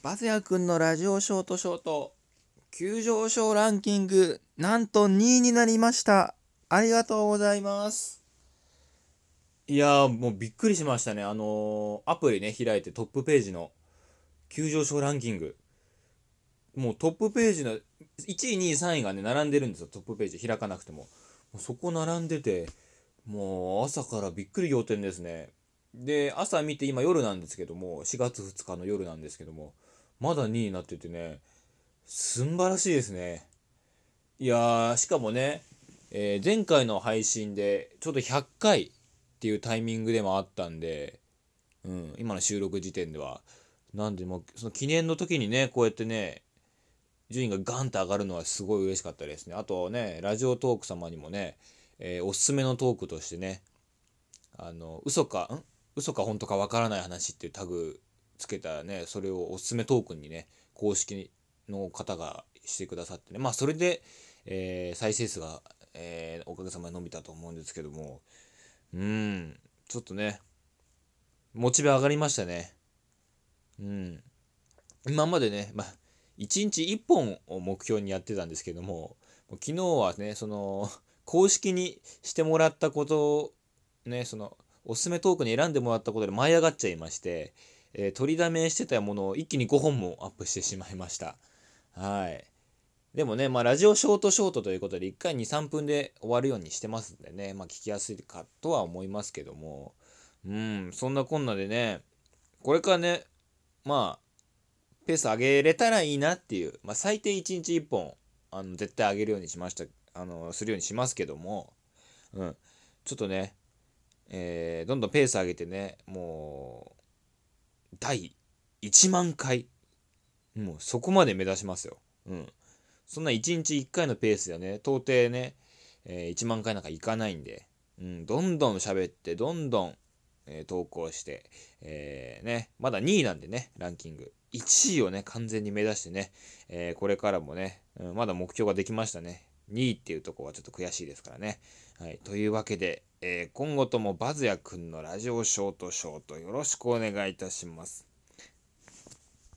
バズヤくんのラジオショートショート、急上昇ランキング、なんと2位になりました。ありがとうございます。いやー、もうびっくりしましたね。あのーアプリね、開いてトップページの急上昇ランキング。もうトップページの1位、2位、3位がね、並んでるんですよ。トップページ開かなくても。そこ並んでて、もう朝からびっくり仰天ですね。で、朝見て今夜なんですけども、4月2日の夜なんですけども、まだ2位になっててね、すんばらしいですね。いやー、しかもね、えー前回の配信でちょうど100回っていうタイミングでもあったんで、うん、今の収録時点では。なんでも、その記念の時にね、こうやってね、順位がガンと上がるのはすごい嬉しかったですね。あとね、ラジオトーク様にもね、えーおすすめのトークとしてね、あの、嘘か、ん？嘘か本当かわからない話っていうタグつけたね、それをおすすめトークンにね、公式の方がしてくださってね、まあそれで、えー再生数が、えーおかげさまで伸びたと思うんですけども、うん、ちょっとね、モチベ上がりましたね。うん。今までね、まあ、1日1本を目標にやってたんですけども、昨日はね、その、公式にしてもらったことを、ね、その、おすすめトークに選んでもらったことで舞い上がっちゃいまして、えー取りだめしてたものを一気に5本もアップしてしまいました。はい。でもね、まあ、ラジオショートショートということで、1回2、3分で終わるようにしてますんでね、まあ、聞きやすいかとは思いますけども、うん、そんなこんなでね、これからね、まあ、ペース上げれたらいいなっていう、まあ、最低1日1本、あの、絶対上げるようにしました、あの、するようにしますけども、うん、ちょっとね、えーどんどんペース上げてね、もう、第1万回、もうそこまで目指しますよ。うん。そんな1日1回のペースではね、到底ね、えー1万回なんかいかないんで、うん、どんどん喋って、どんどん、えー投稿して、えーね、まだ2位なんでね、ランキング。1位をね、完全に目指してね、えこれからもね、うん、まだ目標ができましたね。2位っていうとこはちょっと悔しいですからね。はい。というわけで、えー今後ともバズヤくんのラジオショートショートよろしくお願いいたします。